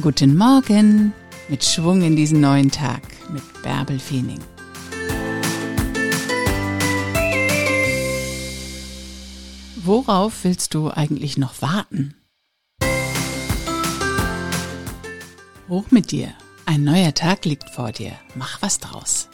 Guten Morgen mit Schwung in diesen neuen Tag mit Bärbel Feening. Worauf willst du eigentlich noch warten? Hoch mit dir. Ein neuer Tag liegt vor dir. Mach was draus.